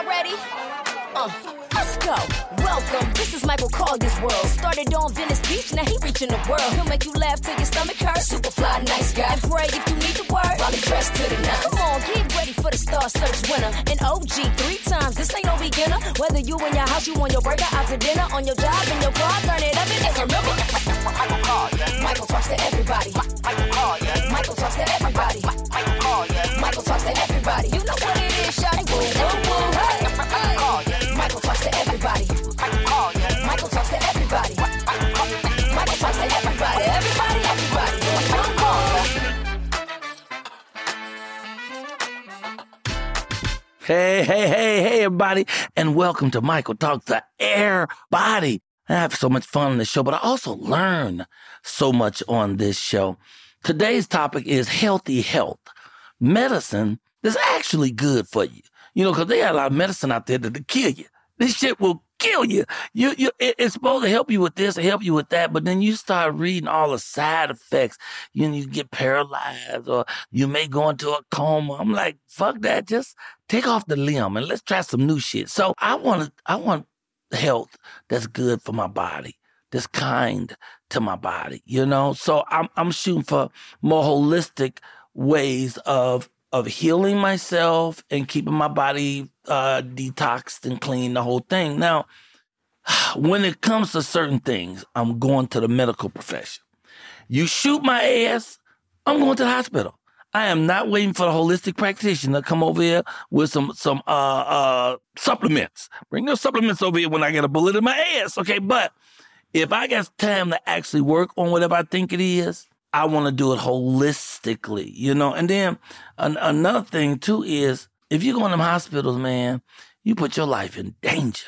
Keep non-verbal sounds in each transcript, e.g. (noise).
Y'all ready? Uh, let's go. Welcome. This is Michael Colyar's world. Started on Venice Beach, now he reaching the world. He'll make you laugh till your stomach hurts. Super fly, nice guy. And pray if you need the word. He dressed to the nines. Come on, get ready for the Star Search winner. An OG three times. This ain't no beginner. Whether you in your house, you on your burger, out to dinner, on your job, in your car, turn it up and remember. Hey. Hey, hey, hey, hey, everybody, and welcome to Michael Talks to Everybody. I have so much fun on this show, but I also learn so much on this show. Today's topic is healthy health. Medicine that's actually good for you. You know, because they got a lot of medicine out there that'll kill you. This shit will kill you. You, you, it- it's supposed to help you with this, help you with that, but then you start reading all the side effects. You, you get paralyzed, or you may go into a coma. I'm like, fuck that. Just take off the limb and let's try some new shit. So I want, to, I want health that's good for my body, that's kind to my body. You know, so I'm, I'm shooting for more holistic ways of of healing myself and keeping my body uh, detoxed and clean, the whole thing. Now, (sighs) when it comes to certain things, I'm going to the medical profession. You shoot my ass, I'm going to the hospital. I am not waiting for the holistic practitioner to come over here with some some uh uh supplements. Bring those supplements over here when I get a bullet in my ass, okay? But if I got time to actually work on whatever I think it is, I want to do it holistically, you know. And then an- another thing too is if you go in them hospitals, man, you put your life in danger.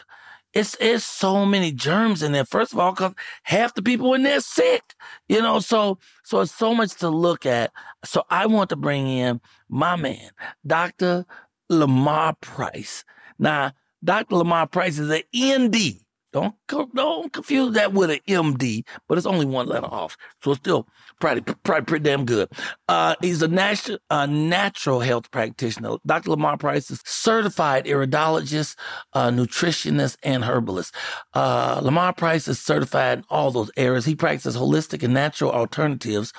It's it's so many germs in there. First of all, because half the people in there sick, you know. So so it's so much to look at. So I want to bring in my man, Doctor Lamar Price. Now, Dr. Lamar Price is an ND. Don't don't confuse that with an MD, but it's only one letter off, so it's still probably probably pretty damn good. Uh, he's a natural a natural health practitioner. Dr. Lamar Price is certified iridologist, uh, nutritionist, and herbalist. Uh, Lamar Price is certified in all those areas. He practices holistic and natural alternatives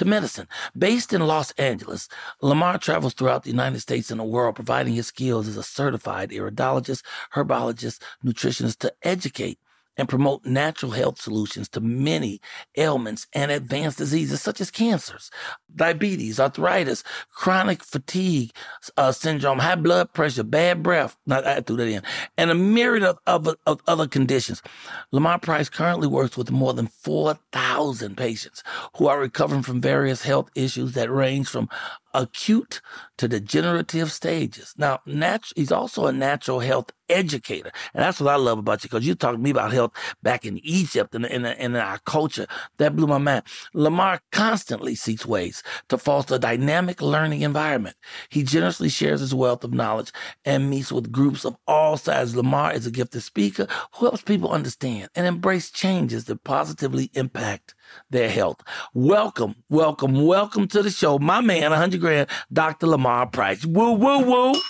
to medicine. Based in Los Angeles, Lamar travels throughout the United States and the world, providing his skills as a certified iridologist, herbologist, nutritionist to educate and promote natural health solutions to many ailments and advanced diseases such as cancers, diabetes, arthritis, chronic fatigue uh, syndrome, high blood pressure, bad breath. Not, I threw that in, and a myriad of, of, of other conditions. Lamar Price currently works with more than 4,000 patients who are recovering from various health issues that range from acute to degenerative stages. Now, nat- he's also a natural health educator. And that's what I love about you because you talked to me about health back in Egypt and in, in, in, our culture. That blew my mind. Lamar constantly seeks ways to foster a dynamic learning environment. He generously shares his wealth of knowledge and meets with groups of all sizes. Lamar is a gifted speaker who helps people understand and embrace changes that positively impact their health. Welcome, welcome, welcome to the show. My man, 100 grand, Dr. Lamar Price. Woo, woo, woo.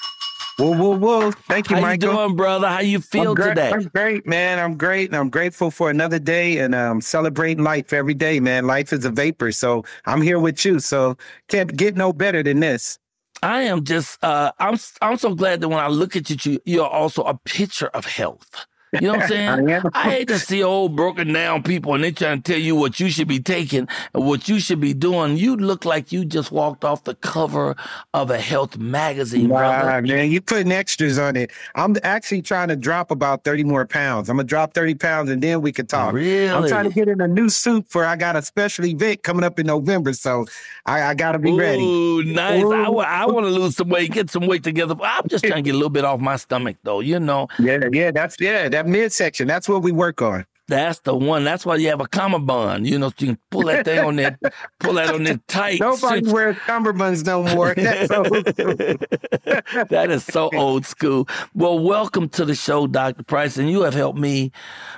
Woo, woo, woo. Thank you, How Michael. How you doing, brother? How you feel I'm great, today? I'm great, man. I'm great. And I'm grateful for another day and um, celebrating life every day, man. Life is a vapor. So I'm here with you. So can't get no better than this. I am just uh, I'm I'm so glad that when I look at you, you're also a picture of health. You know what I'm (laughs) saying? I, I, hate to see old broken down people and they trying to tell you what you should be taking and what you should be doing. You look like you just walked off the cover of a health magazine, nah, brother. man, you putting extras on it. I'm actually trying to drop about 30 more pounds. I'm gonna drop 30 pounds and then we can talk. Really? I'm trying to get in a new suit for I got a special event coming up in November, so I, I gotta be Ooh, ready. Ooh, nice. I, I want to lose some weight, get some weight together. I'm just trying to get a little bit off my stomach, though. You know. Yeah, yeah, that's yeah, that midsection. That's what we work on. That's the one. That's why you have a cummerbund. You know, so you can pull that thing on that, pull that on that tight. Nobody (laughs) wears cummerbunds no more. (laughs) (laughs) That is so old school. Well, welcome to the show, Dr. Price. And you have helped me,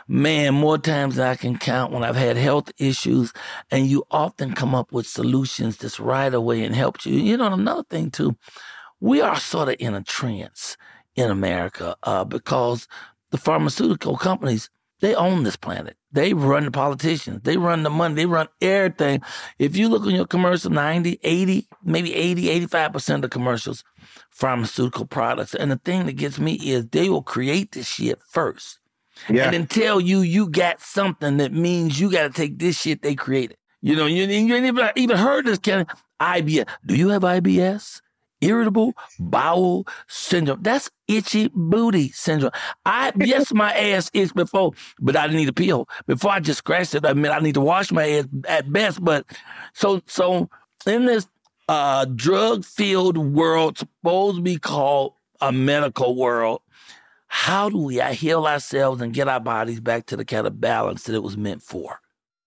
man, more times than I can count when I've had health issues. And you often come up with solutions just right away and help you. You know, another thing too, we are sort of in a trance in America uh, because the pharmaceutical companies, they own this planet. They run the politicians. They run the money. They run everything. If you look on your commercial, 90, 80, maybe 80, 85% of the commercials, pharmaceutical products. And the thing that gets me is they will create this shit first. Yeah. And then tell you you got something that means you got to take this shit they created. You know, you, you ain't even, even heard this of IBS. Do you have IBS? Irritable bowel syndrome. That's itchy booty syndrome. I yes, my (laughs) ass itched before, but I didn't need a pill. Before I just scratched it, I mean I need to wash my ass at best. But so so in this uh, drug filled world, supposed to be called a medical world, how do we heal ourselves and get our bodies back to the kind of balance that it was meant for?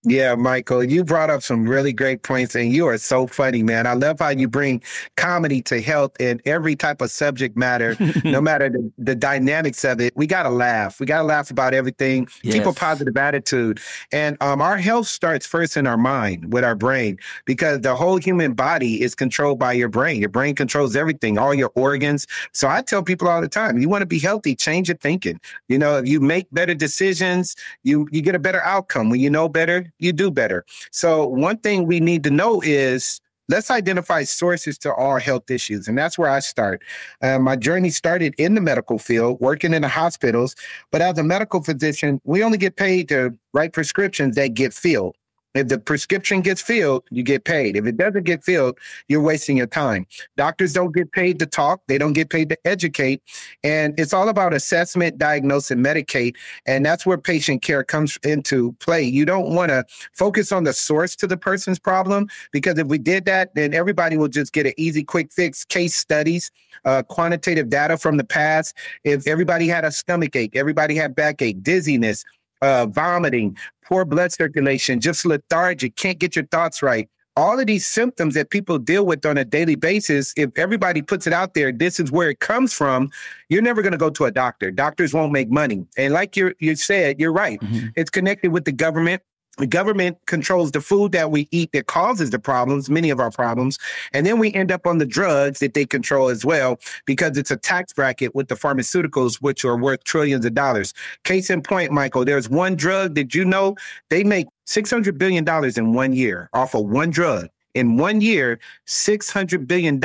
Yeah, Michael, you brought up some really great points, and you are so funny, man. I love how you bring comedy to health and every type of subject matter, (laughs) no matter the, the, dynamics of it. We got to laugh. We got to laugh about everything, yes. keep a positive attitude. And um, our health starts first in our mind, with our brain, because the whole human body is controlled by your brain. Your brain controls everything, all your organs. So I tell people all the time, you want to be healthy, change your thinking. You know, you make better decisions, you, you get a better outcome. When you know better, you do better. So one thing we need to know is let's identify sources to all health issues. And that's where I start. Uh, my journey started in the medical field, working in the hospitals. But as a medical physician, we only get paid to write prescriptions that get filled. If the prescription gets filled, you get paid. If it doesn't get filled, you're wasting your time. Doctors don't get paid to talk, they don't get paid to educate. And it's all about assessment, diagnose, and medicate. And that's where patient care comes into play. You don't want to focus on the source to the person's problem because if we did that, then everybody will just get an easy, quick fix case studies. Uh, quantitative data from the past. If everybody had a stomach ache, everybody had backache, dizziness, uh, vomiting, poor blood circulation, just lethargic, can't get your thoughts right. all of these symptoms that people deal with on a daily basis, if everybody puts it out there, this is where it comes from, you're never going to go to a doctor. Doctors won't make money. And like you you said, you're right. Mm-hmm. It's connected with the government. The government controls the food that we eat that causes the problems, many of our problems. And then we end up on the drugs that they control as well, because it's a tax bracket with the pharmaceuticals, which are worth trillions of dollars. Case in point, Michael, there's one drug that you know they make $600 billion in one year off of one drug. In one year, $600 billion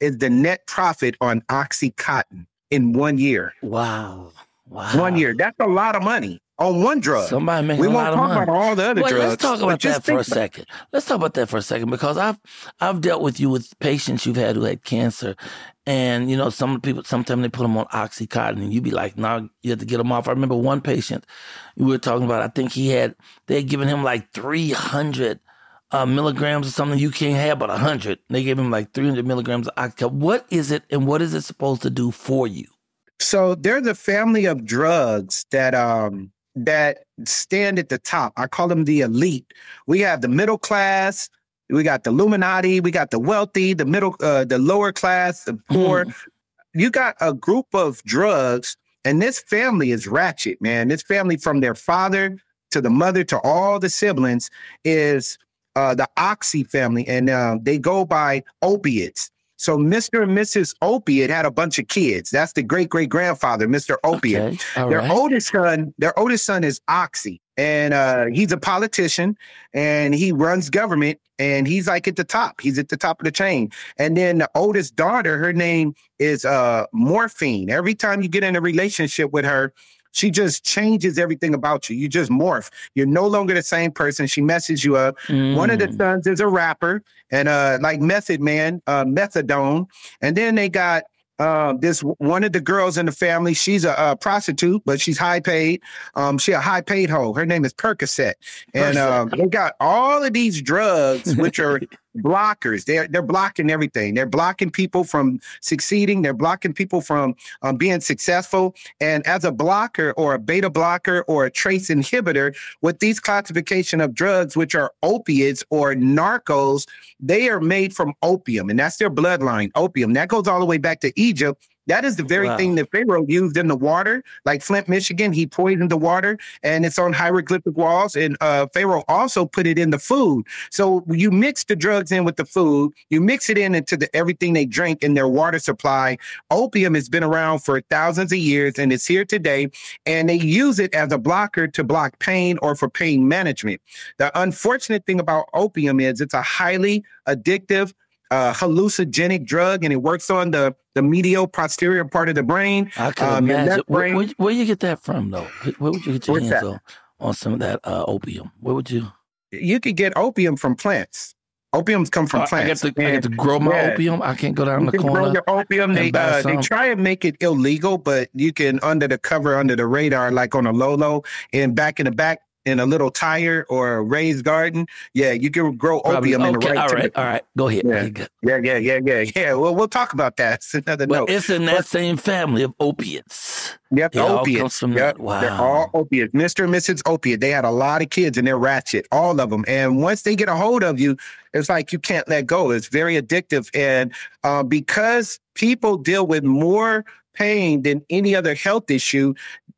is the net profit on Oxycontin in one year. Wow. Wow. One year. That's a lot of money on one drug. Somebody making we a lot of money. We won't talk about all the other well, drugs. Let's talk about that for a second. Let's talk about that for a second because I've I've dealt with you with patients you've had who had cancer, and you know some people sometimes they put them on oxycontin, and you be like, "No, nah, you have to get them off." I remember one patient we were talking about. I think he had they had given him like three hundred. Uh, milligrams or something you can't have but 100 they gave him like 300 milligrams of oxycontin what is it and what is it supposed to do for you so there's a family of drugs that um that stand at the top. I call them the elite. We have the middle class, we got the Illuminati, we got the wealthy, the middle, uh, the lower class, the poor. Mm. You got a group of drugs, and this family is ratchet, man. This family, from their father to the mother to all the siblings, is uh, the Oxy family, and uh, they go by opiates. So Mr. and Mrs. Opiate had a bunch of kids. That's the great great grandfather, Mr. Opiate. Okay. Their right. oldest son, their oldest son is Oxy, and uh, he's a politician and he runs government. And he's like at the top. He's at the top of the chain. And then the oldest daughter, her name is uh, Morphine. Every time you get in a relationship with her, she just changes everything about you. You just morph. You're no longer the same person. She messes you up. Mm. One of the mm. sons is a rapper and uh like Method Man, uh Methadone. And then they got um, this one of the girls in the family. She's a, a prostitute, but she's high paid. Um, she a high paid hoe. Her name is Percocet, and um, they got all of these drugs, which are (laughs) blockers. They're they're blocking everything. They're blocking people from succeeding. They're blocking people from um, being successful. And as a blocker or a beta blocker or a trace inhibitor, with these classification of drugs, which are opiates or narcos, they are made from opium, and that's their bloodline. Opium that goes all the way back to Egypt that is the very wow. thing that Pharaoh used in the water, like Flint, Michigan. He poisoned the water, and it's on hieroglyphic walls. And uh, Pharaoh also put it in the food. So you mix the drugs in with the food. You mix it in into the, everything they drink in their water supply. Opium has been around for thousands of years, and it's here today. And they use it as a blocker to block pain or for pain management. The unfortunate thing about opium is it's a highly addictive uh, hallucinogenic drug, and it works on the the medial posterior part of the brain. I can um, imagine. Brain, where, where, where, you get that from, though? Where would you get your hands on, on some of that uh, opium? Where would you? You could get opium from plants. Opiums come from uh, plants. I get, to, I get to grow my yeah. opium. I can't go down the corner. Grow your opium. They, uh, they try and make it illegal, but you can under the cover, under the radar, like on a low low, and back in the back in a little tire or a raised garden, yeah, you can grow Probably, opium okay, in the right. All right, all right, go ahead. Yeah, yeah, yeah, yeah, yeah. yeah. Well, we'll talk about that. It's another well, note. It's in that but, same family of opiates. Yep, it opiates. yep. Wow. They're all opiates. Mr. and Mrs. Opiate. They had a lot of kids and they're ratchet, all of them. And once they get a hold of you, it's like you can't let go. It's very addictive. And uh, because people deal with more pain than any other health issue,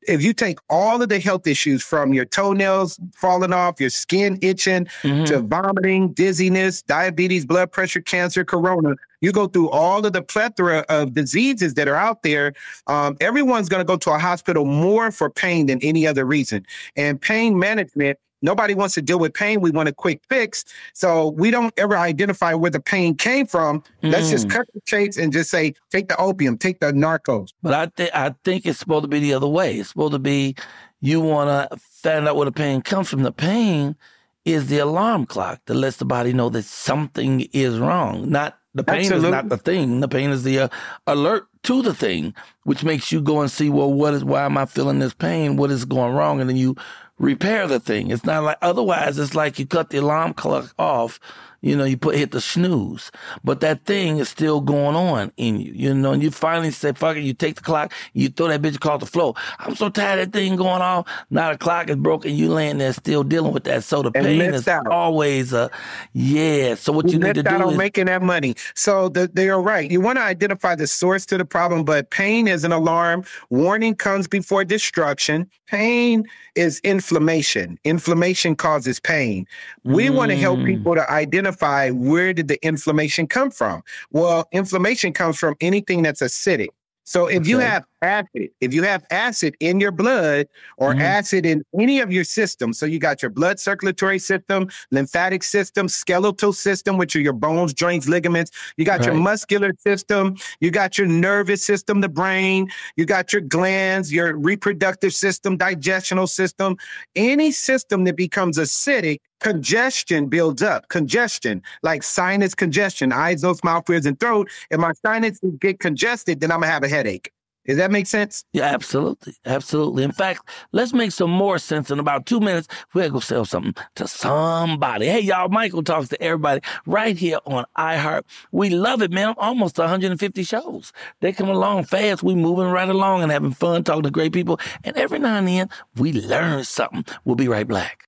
if you take all of the health issues from your toenails falling off, your skin itching, mm-hmm. to vomiting, dizziness, diabetes, blood pressure, cancer, corona, you go through all of the plethora of diseases that are out there. Um, everyone's going to go to a hospital more for pain than any other reason. And pain management Nobody wants to deal with pain. We want a quick fix. So we don't ever identify where the pain came from. Mm. Let's just mm. cut the chase and just say, take the opium, take the narcos. But I think I think it's supposed to be the other way. It's supposed to be you want to find out where the pain comes from. The pain is the alarm clock that lets the body know that something is wrong. Not the pain Absolutely. is not the thing. The pain is the uh, alert to the thing, which makes you go and see, well, what is why am I feeling this pain? What is going wrong? And then you repair the thing. It's not like otherwise. It's like you cut the alarm clock off. You know, you put hit the snooze, but that thing is still going on in you, you know, and you finally say, fuck it, you take the clock, you throw that bitch across the floor. I'm so tired of that thing going off. Now the clock is broken, you laying there still dealing with that. So the And pain is out. always a, yeah. So what you, You need to missed out do on is, making that money. So the, they are right. You want to identify the source to the problem, but pain is an alarm. Warning comes before destruction. Pain is inflammation. Inflammation causes pain. We want to help Mm. people to identify where did the inflammation come from. Well, inflammation comes from anything that's acidic. So if you have acid, if you have acid in your blood or Mhm. acid in any of your systems, so you got your blood circulatory system, lymphatic system, skeletal system, which are your bones, joints, ligaments, you got your muscular system, you got your nervous system, the brain, you got your glands, your reproductive system, digestional system, any system that becomes acidic, congestion builds up. Congestion, like sinus congestion, eyes, nose, mouth, ears, and throat. If my sinuses get congested, then I'm gonna have a headache. Does that make sense? Yeah, absolutely. Absolutely. In fact, let's make some more sense in about two minutes. We're to sell something to somebody. Hey, y'all, Michael talks to everybody right here on iHeart. We love it, man. Almost 150 shows. They come along fast. We moving right along and having fun talking to great people. And every now and then, we learn something. We'll be right back.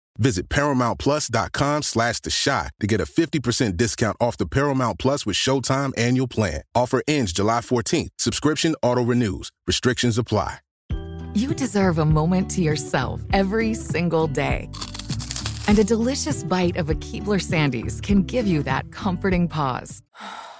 Visit ParamountPlus.com slash The Chi to get a 50% discount off the Paramount Plus with Showtime annual plan. Offer ends July 14th. Subscription auto-renews. Restrictions apply. You deserve a moment to yourself every single day. And a delicious bite of a Keebler Sandies can give you that comforting pause. (sighs)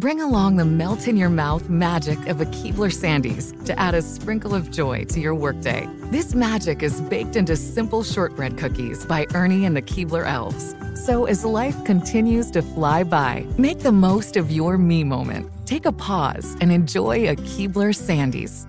Bring along the melt in your mouth magic of a Keebler Sandies to add a sprinkle of joy to your workday. This magic is baked into simple shortbread cookies by Ernie and the Keebler Elves. So as life continues to fly by, make the most of your me moment. Take a pause and enjoy a Keebler Sandies.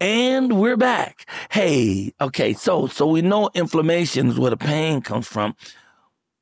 And we're back. Hey, okay, so so we know inflammation is where the pain comes from.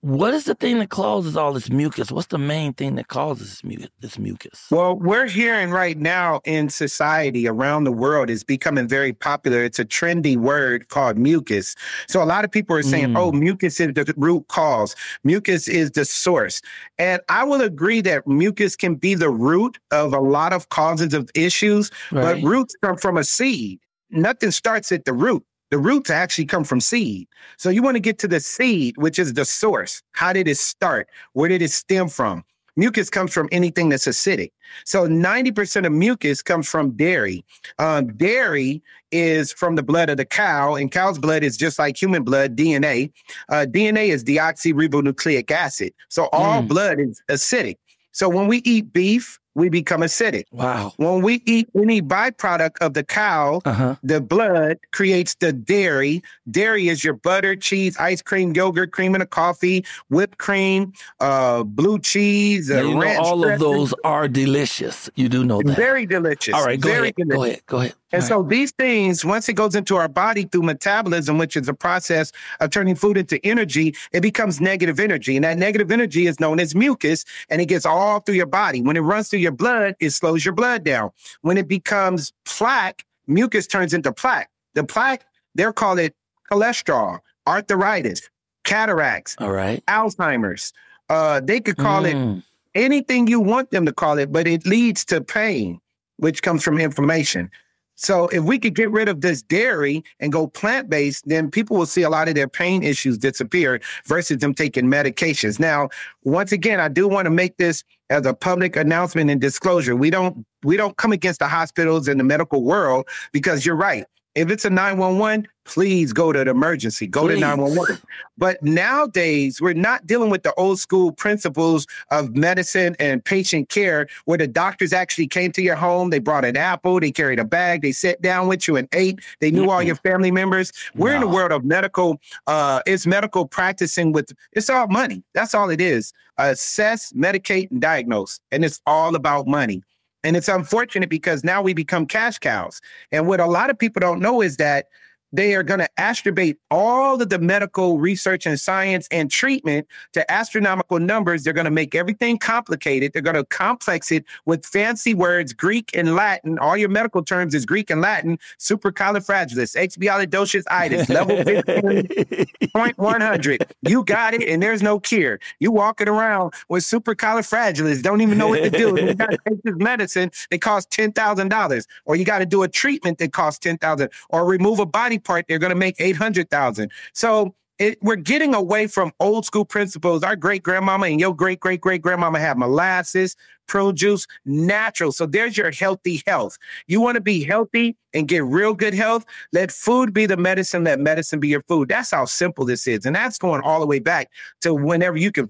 What is the thing that causes all this mucus? What's the main thing that causes this mucus? This mucus? Well, we're hearing right now in society around the world is becoming very popular. It's a trendy word called mucus. So a lot of people are saying, Mm. oh, mucus is the root cause. Mucus is the source. And I will agree that mucus can be the root of a lot of causes of issues, Right. but roots come from a seed. Nothing starts at the root. The roots actually come from seed. So you want to get to the seed, which is the source. How did it start? Where did it stem from? mucus comes from anything that's acidic. So 90% of mucus comes from dairy. Um, dairy is from the blood of the cow, and cow's blood is just like human blood, DNA. Uh, DNA is deoxyribonucleic acid. So all Mm. blood is acidic. So when we eat beef, we become acidic. Wow. When we eat any byproduct of the cow, Uh huh. the blood creates the dairy. Dairy is your butter, cheese, ice cream, yogurt, cream in a coffee, whipped cream, uh, blue cheese, uh, you know, all of those are delicious. You do know that. Very delicious. All right, go very ahead. delicious. Go ahead. Go ahead. And All so these things, once it goes into our body through metabolism, which is a process of turning food into energy, it becomes negative energy. And that negative energy is known as mucus, and it gets all through your body. When it runs through your blood, it slows your blood down. When it becomes plaque, mucus turns into plaque. The plaque, they're called it cholesterol, arthritis, cataracts, all right. Alzheimer's. Uh, they could call it Mm. anything you want them to call it, but it leads to pain, which comes from inflammation. So if we could get rid of this dairy and go plant based, then people will see a lot of their pain issues disappear versus them taking medications. Now, once again, I do want to make this as a public announcement and disclosure. We don't we don't come against the hospitals and the medical world because you're right. If it's a 911, please go to the emergency, go Please. to 911. But nowadays, we're not dealing with the old school principles of medicine and patient care where the doctors actually came to your home, they brought an apple, they carried a bag, they sat down with you and ate, they knew all your family members. We're in the world of medical, uh, it's medical practicing with, it's all money. That's all it is. Assess, medicate, and diagnose. And it's all about money. And it's unfortunate because now we become cash cows. And what a lot of people don't know is that they are going to astrobate all of the medical research and science and treatment to astronomical numbers. They're going to make everything complicated. They're going to complex it with fancy words, Greek and Latin. All your medical terms is Greek and Latin. Supercalifragilis, expialidocious itis, level (laughs) 15, point 100. You got it, and there's no cure. You walking around with supercalifragilis, don't even know what to do. you (laughs) got to take this medicine that costs ten thousand dollars, or you got to do a treatment that costs ten thousand, or remove a body part. They're going to make eight hundred thousand. So. It, we're getting away from old school principles. Our great grandmama and your great great great grandmama had molasses, produce, natural. So there's your healthy health. You want to be healthy and get real good health? Let food be the medicine, let medicine be your food. That's how simple this is. And that's going all the way back to whenever you can,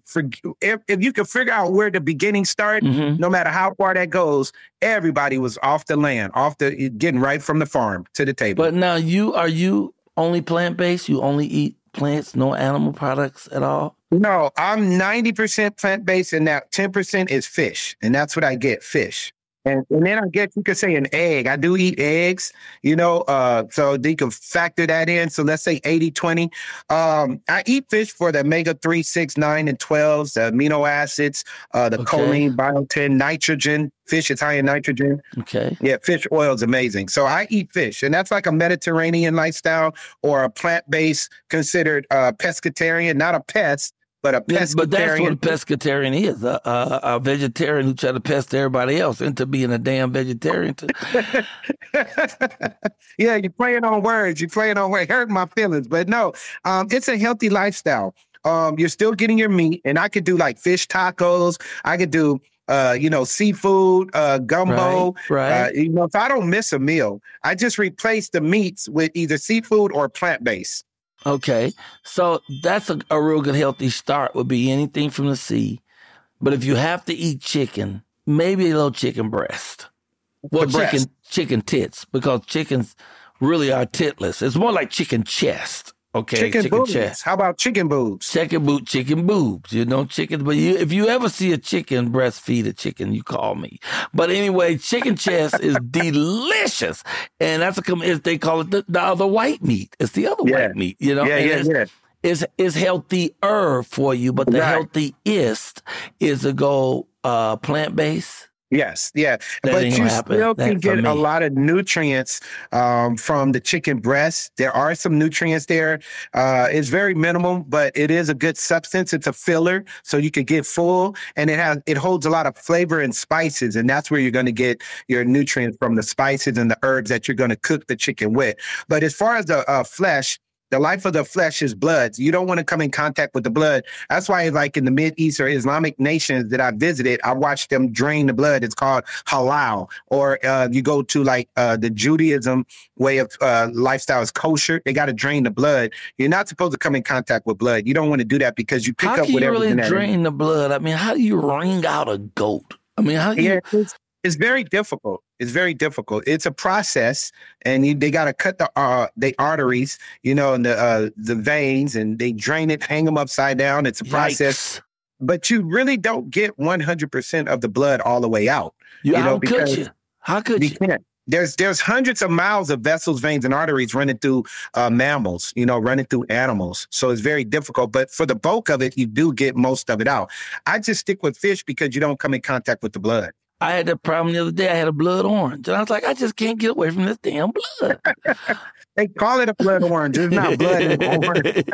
if, if you can figure out where the beginning start, Mhm. no matter how far that goes, everybody was off the land, off the, getting right from the farm to the table. But now you are you only plant based? You only eat plants, no animal products at all? No, I'm 90% plant based, and now 10% is fish. And that's what I get fish. And, and then I guess you could say an egg. I do eat eggs, you know, uh, so you can factor that in. So let's say 80 20. Um, I eat fish for the omega 3, 6, 9, and 12s, the amino acids, uh, the Okay. choline, biotin, nitrogen. Fish is high in nitrogen. Okay. Yeah, fish oil is amazing. So I eat fish, and that's like a Mediterranean lifestyle or a plant based, considered uh, pescatarian, not a pest, but a Yes, but that's what a pescatarian. pescatarian is a, a, a vegetarian who try to pest everybody else into being a damn vegetarian. (laughs) Yeah, you're playing on words. You're playing on words. Hurting my feelings, but no, um, it's a healthy lifestyle. Um, you're still getting your meat, and I could do like fish tacos. I could do, uh, you know, seafood, uh, gumbo. Right, right. Uh, you know, if I don't miss a meal, I just replace the meats with either seafood or plant based. Okay, so that's a, a real good healthy start. Would be anything from the sea, but if you have to eat chicken, maybe a little chicken breast. Well, chicken breast. chicken tits because chickens really are titless. It's more like chicken chest. Okay, Chicken, boobs. chest. How about chicken boobs? Chicken boot, chicken boobs. You know, chickens. But you, if you ever see a chicken breastfeed a chicken, you call me. But anyway, chicken chest is (laughs) delicious, and that's a is they call it the, the other white meat. It's the other Yeah. white meat. You know, Yeah, And yeah, it's, yeah. It's, it's healthier for you, but the Right. healthiest is to go uh, plant based. Yes, yeah, That but you happen. still That can get a lot of nutrients um, from the chicken breast. There are some nutrients there. Uh, it's very minimal, but it is a good substance. It's a filler, so you can get full, and it has it holds a lot of flavor and spices, and that's where you're going to get your nutrients from the spices and the herbs that you're going to cook the chicken with. But as far as the uh, flesh. The life of the flesh is blood. You don't want to come in contact with the blood. That's why, like in the Mid East or Islamic nations that I visited, I watched them drain the blood. It's called halal. Or uh, you go to like uh, the Judaism way of uh, lifestyle is kosher. They got to drain the blood. You're not supposed to come in contact with blood. You don't want to do that because you pick how up can whatever. you really drain the blood? I mean, how do you wring out a goat? I mean, how do you? Yeah, it's, it's very difficult. It's very difficult. It's a process, and you, they got to cut the uh, the arteries, you know, and the uh, the veins, and they drain it, hang them upside down. It's a process, but you really don't get one hundred percent of the blood all the way out. You, You know, how could because you? How could You you? can't. There's there's hundreds of miles of vessels, veins, and arteries running through uh, mammals, you know, running through animals. So it's very difficult. But for the bulk of it, you do get most of it out. I just stick with fish because you don't come in contact with the blood. I had that problem the other day. I had a blood orange, and I was like, I just can't get away from this damn blood. (laughs) They call it a blood orange. It's not blood orange.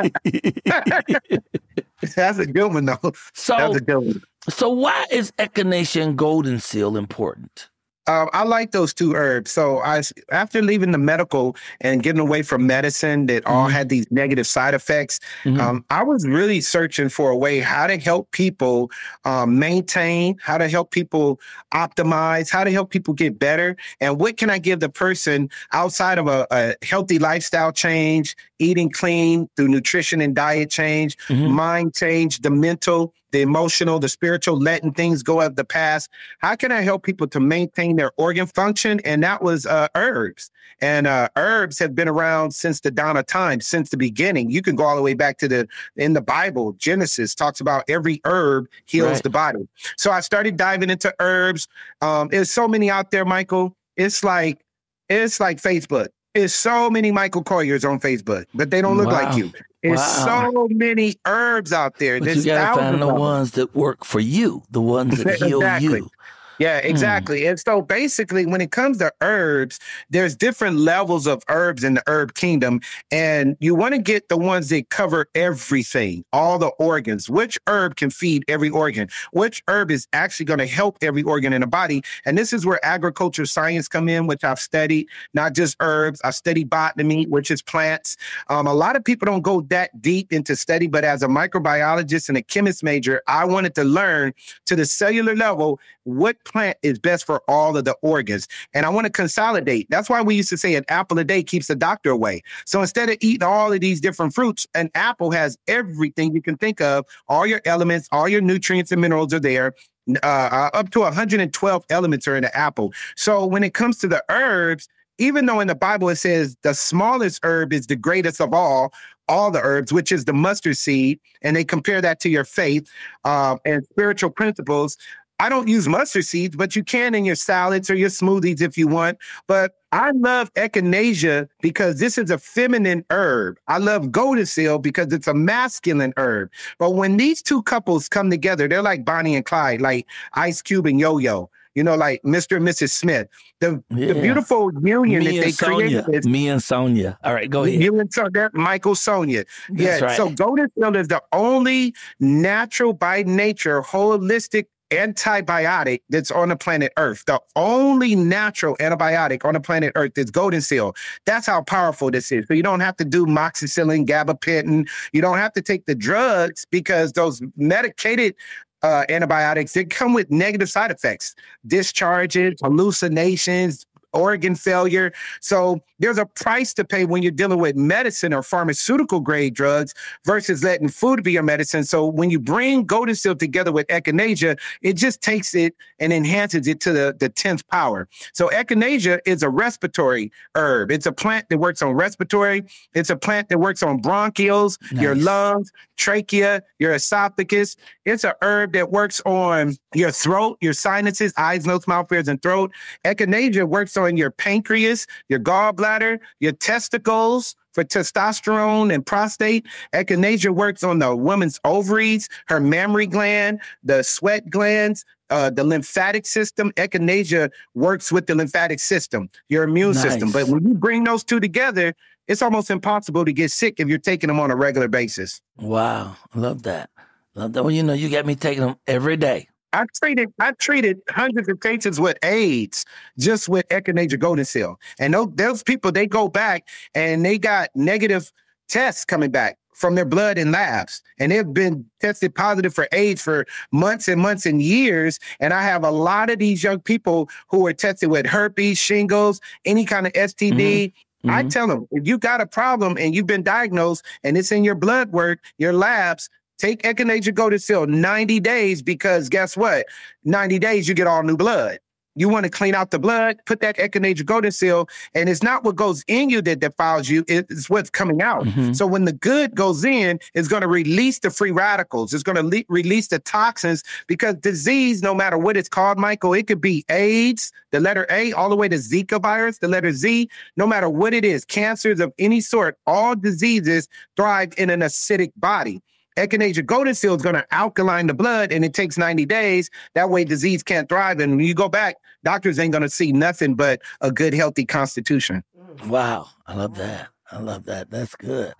(laughs) That's a good one, though. so, That's a good one. so why is echinacea and golden seal important? Um, I like those two herbs. So I, after leaving the medical and getting away from medicine that all Mhm. had these negative side effects, Mhm. um, I was really searching for a way how to help people um, maintain, how to help people optimize, how to help people get better, and what can I give the person outside of a, a healthy lifestyle change, eating clean through nutrition and diet change, Mhm. mind change, the mental, the emotional, the spiritual, letting things go of the past. How can I help people to maintain their organ function? And that was uh, herbs. And uh, herbs have been around since the dawn of time, since the beginning. You can go all the way back to the in the Bible. Genesis talks about every herb heals Right. the body. So I started diving into herbs. Um, there's so many out there, Michael. It's like it's like Facebook. It's so many Michael Colyars on Facebook, but they don't look Wow. like you. There's Wow. so many herbs out there. But There's you gotta find the ones that work for you, the ones that (laughs) heal Exactly. you. Yeah, Hmm. exactly. And so basically, when it comes to herbs, there's different levels of herbs in the herb kingdom. And you want to get the ones that cover everything, all the organs. Which herb can feed every organ? Which herb is actually going to help every organ in the body? And this is where agriculture science come in, which I've studied, not just herbs. I study botany, which is plants. Um, a lot of people don't go that deep into study, but as a microbiologist and a chemist major, I wanted to learn to the cellular level what plant is best for all of the organs. And I want to consolidate. That's why we used to say an apple a day keeps the doctor away. So instead of eating all of these different fruits, an apple has everything you can think of. All your elements, all your nutrients and minerals are there. Uh, uh, up to 112 elements are in the apple. So when it comes to the herbs, even though in the Bible it says the smallest herb is the greatest of all, all the herbs, which is the mustard seed, and they compare that to your faith um, and spiritual principles. I don't use mustard seeds, but you can in your salads or your smoothies if you want. But I love echinacea because this is a feminine herb. I love golden seal because it's a masculine herb. But when these two couples come together, they're like Bonnie and Clyde, like Ice Cube and Yo Yo. You know, like Mr. and Mrs. Smith. The, Yeah. the beautiful union Me that they Sonia. created is Me and Sonia. All right, go ahead. you and so that Michael Sonia. That's yeah. right. So golden seal is the only natural by nature, holistic antibiotic that's on the planet Earth. The only natural antibiotic on the planet Earth is golden seal. That's how powerful this is. So you don't have to do amoxicillin, gabapentin. You don't have to take the drugs because those medicated uh, antibiotics they come with negative side effects, discharges, hallucinations, organ failure. So there's a price to pay when you're dealing with medicine or pharmaceutical grade drugs versus letting food be your medicine. So when you bring golden seal together with echinacea, it just takes it and enhances it to the, the 10th power. So echinacea is a respiratory herb. It's a plant that works on respiratory. It's a plant that works on bronchioles, your lungs, trachea, your esophagus. It's a herb that works on your throat, your sinuses, eyes, nose, mouth, ears, and throat. Echinacea works on your pancreas, your gallbladder, your testicles for testosterone and prostate. Echinacea works on the woman's ovaries, her mammary gland, the sweat glands, uh, the lymphatic system. Echinacea works with the lymphatic system, your immune system. But when you bring those two together, it's almost impossible to get sick if you're taking them on a regular basis. Wow, love that. Love that. Well, you know, you got me taking them every day. I treated I treated hundreds of patients with AIDS just with echinacea golden seal, and those, those people they go back and they got negative tests coming back from their blood and labs and they've been tested positive for AIDS for months and months and years. And I have a lot of these young people who are tested with herpes, shingles, any kind of STD. Mm-hmm. I mm-hmm. tell them, if you got a problem and you've been diagnosed and it's in your blood work, your labs, take Echinacea Goldenseal 90 days because guess what? 90 days, you get all new blood. You want to clean out the blood, put that echinacea Goldenseal, and it's not what goes in you that defiles you, it's what's coming out. Mm-hmm. So when the good goes in, it's going to release the free radicals. It's going to le- release the toxins because disease, no matter what it's called, Michael, it could be AIDS, the letter A, all the way to Zika virus, the letter Z, no matter what it is, cancers of any sort, all diseases thrive in an acidic body. Echinacea Goldenseal is going to alkaline the blood and it takes 90 days. That way disease can't thrive. And when you go back, doctors ain't going to see nothing but a good, healthy constitution. Mm. Wow. I love that. I love that. That's good.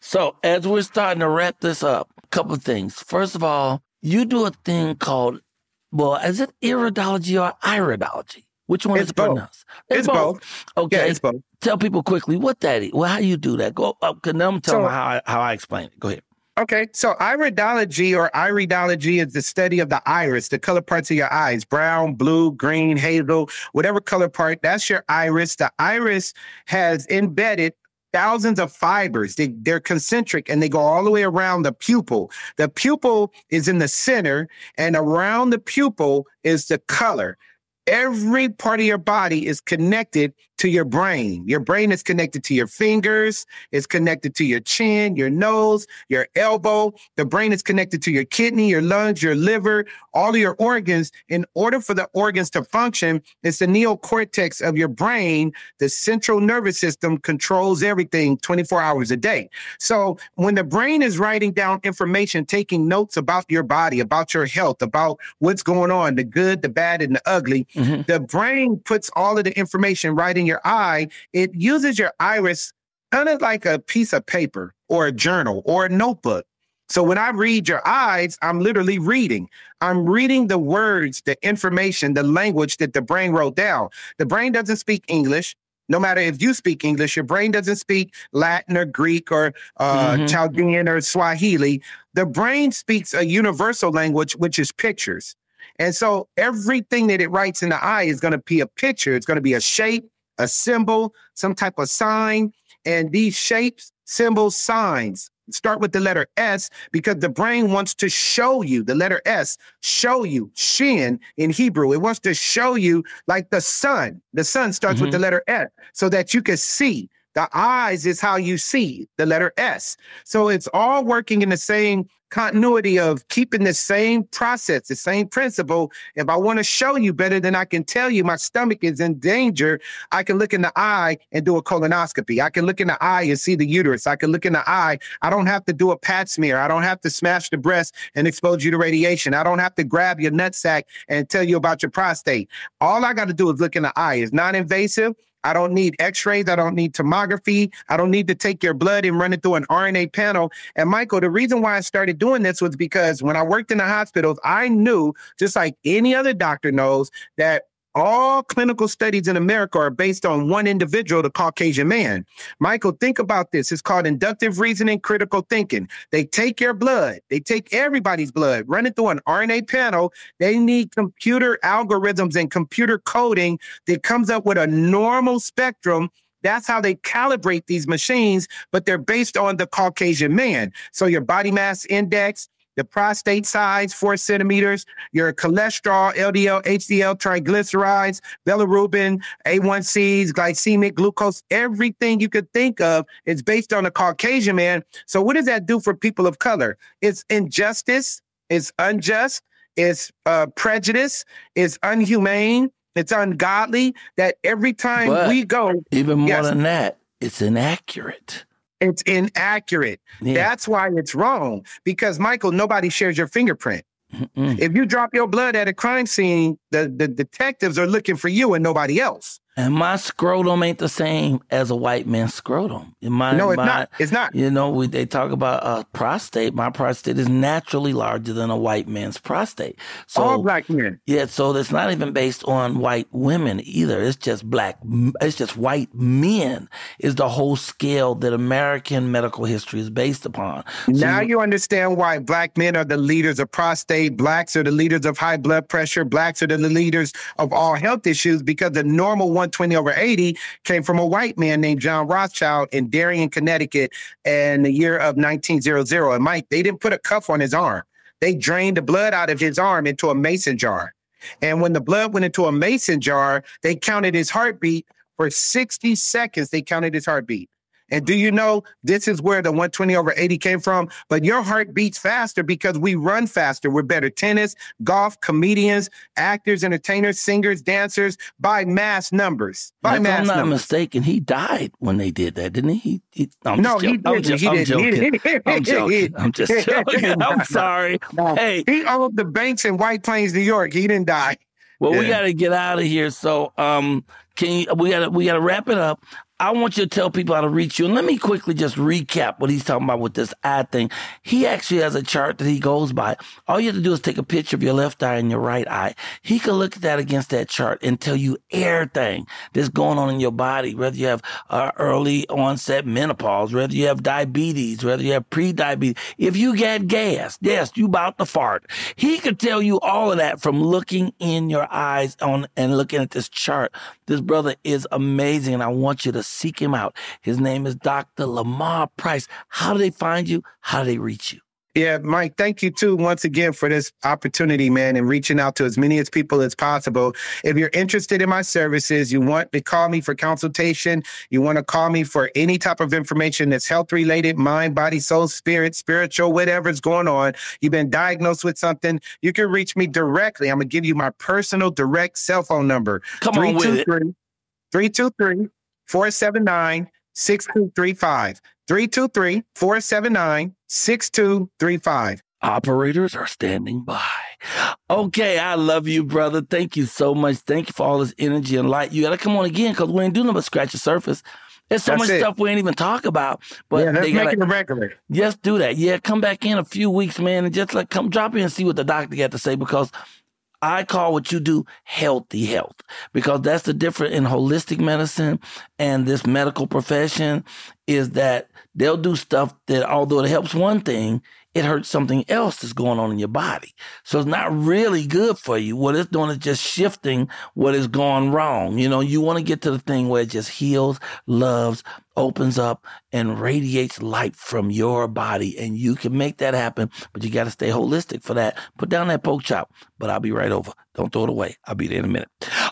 So as we're starting to wrap this up, a couple of things. First of all, you do a thing called, well, is it iridology or iridology? Which one it's is both. pronounced? It's, it's both. both. Okay. Yeah, it's both. Tell people quickly what that is. Well, how you do that? Go up. Can them tell so, them how I, how I explain it. Go ahead. Okay, so iridology or iridology is the study of the iris, the color parts of your eyes brown, blue, green, hazel, whatever color part, that's your iris. The iris has embedded thousands of fibers. They, they're concentric and they go all the way around the pupil. The pupil is in the center, and around the pupil is the color. Every part of your body is connected to your brain. Your brain is connected to your fingers, it's connected to your chin, your nose, your elbow. The brain is connected to your kidney, your lungs, your liver, all of your organs. In order for the organs to function, it's the neocortex of your brain. The central nervous system controls everything 24 hours a day. So when the brain is writing down information, taking notes about your body, about your health, about what's going on, the good, the bad, and the ugly, mm-hmm. the brain puts all of the information right in your eye, it uses your iris kind of like a piece of paper or a journal or a notebook. So when I read your eyes, I'm literally reading. I'm reading the words, the information, the language that the brain wrote down. The brain doesn't speak English. No matter if you speak English, your brain doesn't speak Latin or Greek or uh, mm-hmm. Chaldean or Swahili. The brain speaks a universal language, which is pictures. And so everything that it writes in the eye is going to be a picture. It's going to be a shape, a symbol, some type of sign. And these shapes, symbols, signs start with the letter S because the brain wants to show you the letter S, show you, shin in Hebrew. It wants to show you like the sun. The sun starts mm-hmm. with the mm-hmm. letter S so that you can see. The eyes is how you see the letter S. So it's all working in the same continuity of keeping the same process, the same principle. If I want to show you better than I can tell you my stomach is in danger, I can look in the eye and do a colonoscopy. I can look in the eye and see the uterus. I can look in the eye. I don't have to do a pap smear. I don't have to smash the breast and expose you to radiation. I don't have to grab your nutsack and tell you about your prostate. All I got to do is look in the eye. It's non-invasive. I don't need x-rays. I don't need tomography. I don't need to take your blood and run it through an RNA panel. And Michael, the reason why I started doing this was because when I worked in the hospitals, I knew, just like any other doctor knows, that all clinical studies in America are based on one individual, the Caucasian man. Michael, think about this. It's called inductive reasoning, critical thinking. They take your blood, they take everybody's blood, run it through an RNA panel. They need computer algorithms and computer coding that comes up with a normal spectrum that's how they calibrate these machines, but they're based on the Caucasian man. So your body mass index, the prostate size, four centimeters, your cholesterol, LDL, HDL, triglycerides, bilirubin, A1Cs, glycemic, glucose, everything you could think of is based on a Caucasian man. So what does that do for people of color? It's injustice, it's unjust, it's uh, prejudice, it's unhumane, it's ungodly that every time but we go. Even more yes, than that, it's inaccurate. It's inaccurate. Yeah. That's why it's wrong. Because Michael, nobody shares your fingerprint. Mm-mm. If you drop your blood at a crime scene, the, the detectives are looking for you and nobody else. And my scrotum ain't the same as a white man's scrotum. My, no, it's my, not. It's not. You know, we, they talk about a prostate. My prostate is naturally larger than a white man's prostate. So, All black men. Yeah, so it's not even based on white women either. It's just black. It's just white men is the whole scale that American medical history is based upon. So now you, you understand why black men are the leaders of prostate. Blacks are the leaders of high blood pressure. Blacks are the leaders of all health issues because the normal 120 over 80 came from a white man named John Rothschild in Darien, Connecticut in the year of 1900. And Mike, they didn't put a cuff on his arm. They drained the blood out of his arm into a mason jar. And when the blood went into a mason jar, they counted his heartbeat for 60 seconds. They counted his heartbeat. And do you know this is where the 120 over 80 came from? But your heart beats faster because we run faster. We're better tennis, golf, comedians, actors, entertainers, singers, dancers by mass numbers. By if mass I'm not numbers. mistaken, he died when they did that, didn't he? he, he I'm no, just he joking. didn't. I'm, he just, I'm didn't. joking. (laughs) I'm joking. I'm just (laughs) joking. I'm sorry. No, Hey, he owned the banks in White Plains, New York. He didn't die. Well, we got to get out of here. So, um, can you, we got to we got to wrap it up. I want you to tell people how to reach you. And let me quickly just recap what he's talking about with this eye thing. He actually has a chart that he goes by. All you have to do is take a picture of your left eye and your right eye. He can look at that against that chart and tell you everything that's going on in your body, whether you have uh, early onset menopause, whether you have diabetes, whether you have pre-diabetes. If you get gas, yes, you about to fart. He could tell you all of that from looking in your eyes on and looking at this chart. This brother is amazing, and I want you to seek him out. His name is Dr. Lamar Price. How do they find you? How do they reach you? Yeah, Mike, thank you too once again for this opportunity, man, and reaching out to as many as people as possible. If you're interested in my services, you want to call me for consultation, you want to call me for any type of information that's health related, mind, body, soul, spirit, spiritual, whatever's going on, you've been diagnosed with something, you can reach me directly. I'm going to give you my personal direct cell phone number. Come on with it. 323 479 6235. 323 479 6235. Operators are standing by. Okay, I love you, brother. Thank you so much. Thank you for all this energy and light. You got to come on again because we ain't doing nothing but scratch the surface. There's so That's much it. stuff we ain't even talk about. But yeah, let's make gotta, it a regular. Just do that. Yeah, come back in a few weeks, man, and just like come drop in and see what the doctor got to say because I call what you do healthy health because that's the difference in holistic medicine and this medical profession is that they'll do stuff that although it helps one thing, it hurts something else that's going on in your body. So it's not really good for you. What it's doing is just shifting what is going wrong. You know, you want to get to the thing where it just heals, loves, opens up and radiates light from your body. And you can make that happen, but you got to stay holistic for that. Put down that pork chop, but I'll be right over. Don't throw it away. I'll be there in a minute.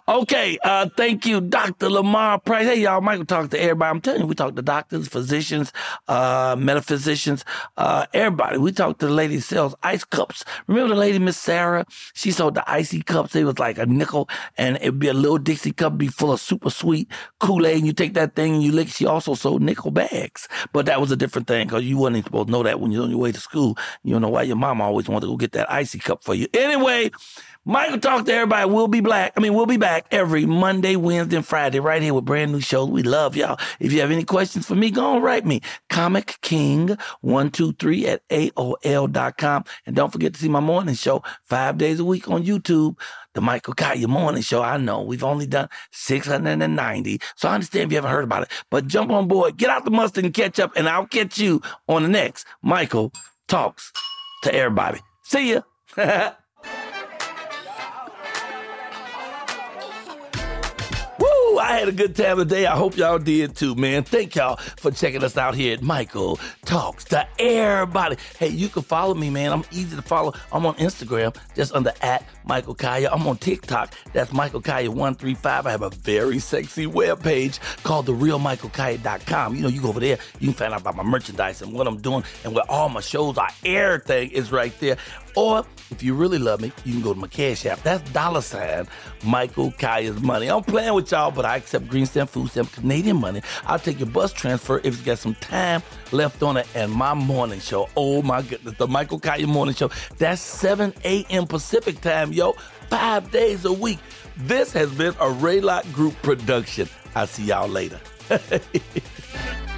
Okay. Uh, thank you, Dr. Lamar Price. Hey, y'all, Michael talk to everybody. I'm telling you, we talk to doctors, physicians, uh, metaphysicians, uh, everybody. We talked to the lady sells ice cups. Remember the lady, Miss Sarah? She sold the icy cups. They was like a nickel and it'd be a little Dixie cup, be full of super sweet Kool-Aid. And you take that thing and you lick. She also sold nickel bags, but that was a different thing because you wasn't supposed to know that when you're on your way to school. You don't know why your mom always wanted to go get that icy cup for you. Anyway, Michael Talk to Everybody. We'll be black. I mean, we'll be back every Monday, Wednesday, and Friday right here with brand new shows. We love y'all. If you have any questions for me, go and write me. Comic King 123 at AOL.com. And don't forget to see my morning show five days a week on YouTube. The Michael Colyar Morning Show. I know we've only done 690. So I understand if you haven't heard about it. But jump on board, get out the mustard and catch up. And I'll catch you on the next Michael Talks to Everybody. See ya. (laughs) I had a good time today. I hope y'all did too, man. Thank y'all for checking us out here at Michael Talks to Everybody. Hey, you can follow me, man. I'm easy to follow. I'm on Instagram, just under at Michael Colyar. I'm on TikTok. That's Michael Colyar135. I have a very sexy webpage called therealmichaelcolyar.com. You know, you go over there, you can find out about my merchandise and what I'm doing and where all my shows are. Everything is right there. Or if you really love me, you can go to my cash app. That's dollar sign Michael Colyar's Money. I'm playing with y'all, but I accept green stamp, food stamp, Canadian money. I'll take your bus transfer if you got some time left on it. And my morning show, oh my goodness, the Michael Colyar Morning Show. That's 7 a.m. Pacific time, yo. Five days a week. This has been a Raylock Group production. I'll see y'all later. (laughs)